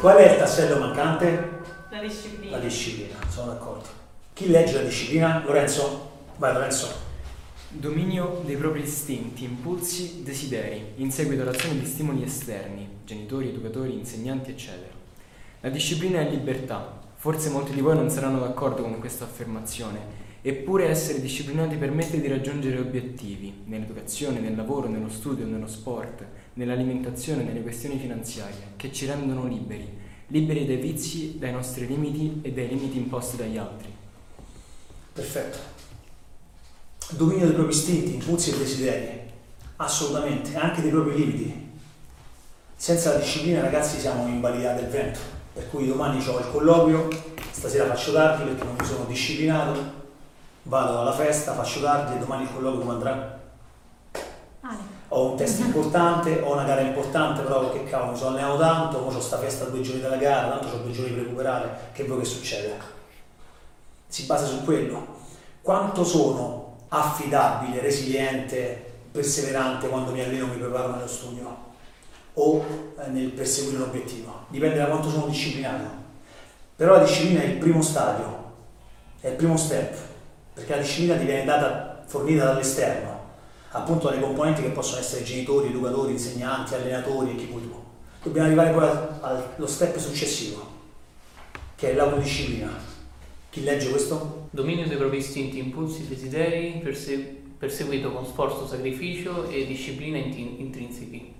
Qual è il tassello mancante? La disciplina. La disciplina, sono d'accordo. Chi legge la disciplina? Lorenzo? Vai Lorenzo. Dominio dei propri istinti, impulsi, desideri, in seguito all'azione di stimoli esterni, genitori, educatori, insegnanti, eccetera. La disciplina è libertà. Forse molti di voi non saranno d'accordo con questa affermazione, eppure essere disciplinati permette di raggiungere obiettivi, nell'educazione, nel lavoro, nello studio, nello sport, nell'alimentazione, nelle questioni finanziarie, che ci rendono liberi, liberi dai vizi, dai nostri limiti e dai limiti imposti dagli altri. Perfetto. Dominio dei propri istinti, impulsi e desideri. Assolutamente, anche dei propri limiti. Senza la disciplina, ragazzi, siamo in balia del vento. Per cui domani ho il colloquio, stasera faccio tardi perché non mi sono disciplinato, vado alla festa, faccio tardi e domani il colloquio come andrà? Ale. Ho un test importante, ho una gara importante, però che cavolo, mi sono allenato tanto, ora ho sta festa due giorni dalla gara, tanto ho due giorni per recuperare, che vuoi che succeda? Si basa su quello. Quanto sono affidabile, resiliente, perseverante quando mi alleno, mi preparo nello studio o eh, nel perseguire un obiettivo? Dipende da quanto sono disciplinato. Però la disciplina è il primo stadio, è il primo step, perché la disciplina ti viene data, fornita dall'esterno appunto alle componenti che possono essere genitori, educatori, insegnanti, allenatori e chi vuoi tu. Dobbiamo arrivare poi allo step successivo, che è l'autodisciplina. Chi legge questo? Dominio dei propri istinti, impulsi, desideri, perse- perseguito con sforzo, sacrificio e disciplina int- intrinseci.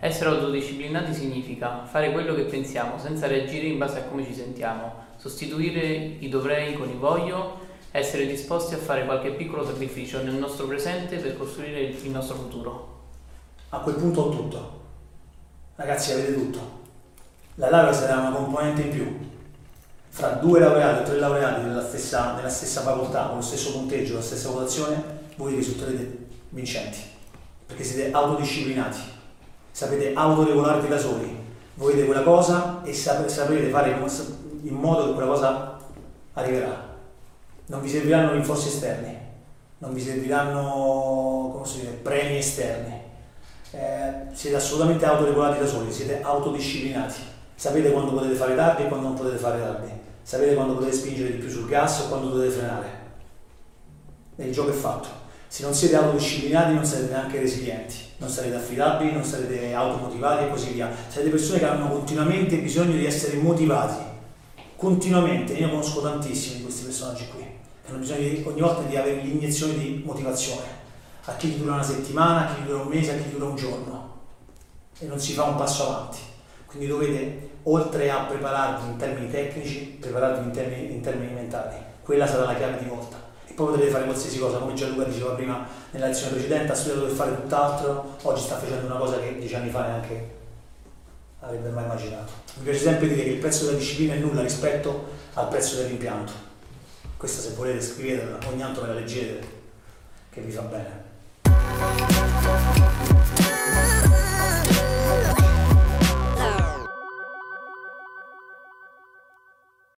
Essere autodisciplinati significa fare quello che pensiamo senza reagire in base a come ci sentiamo, sostituire i dovrei con i voglio essere disposti a fare qualche piccolo sacrificio nel nostro presente per costruire il nostro futuro. A quel punto ho tutto. Ragazzi, avete tutto. La laurea sarà una componente in più. Fra due laureati o tre laureati nella stessa, nella stessa facoltà, con lo stesso punteggio, la stessa votazione, voi risulterete vincenti. Perché siete autodisciplinati. Sapete autoregolarvi da soli. Volete quella cosa e saprete fare in modo che quella cosa arriverà non vi serviranno rinforzi esterni, non vi serviranno dice, premi esterni. Eh, siete assolutamente autoregolati da soli, siete autodisciplinati. Sapete quando potete fare tardi e quando non potete fare tardi. Sapete quando potete spingere di più sul gas o quando dovete frenare. E il gioco è fatto. Se non siete autodisciplinati non sarete neanche resilienti, non sarete affidabili, non sarete automotivati e così via. Sarete persone che hanno continuamente bisogno di essere motivati. Continuamente. Io conosco tantissimi di questi personaggi qui hanno bisogno di, ogni volta di avere l'iniezione di motivazione. A chi dura una settimana, a chi dura un mese, a chi dura un giorno. E non si fa un passo avanti. Quindi dovete, oltre a prepararvi in termini tecnici, prepararvi in termini, in termini mentali. Quella sarà la chiave di volta. E poi potrete fare qualsiasi cosa, come Gianluca diceva prima nella lezione precedente, ha studiato per fare tutt'altro, oggi sta facendo una cosa che dieci anni fa neanche avrebbe mai immaginato. Mi piace sempre dire che il prezzo della disciplina è nulla rispetto al prezzo dell'impianto. Questa se volete scrivetela, ogni tanto me la leggete, che vi fa bene.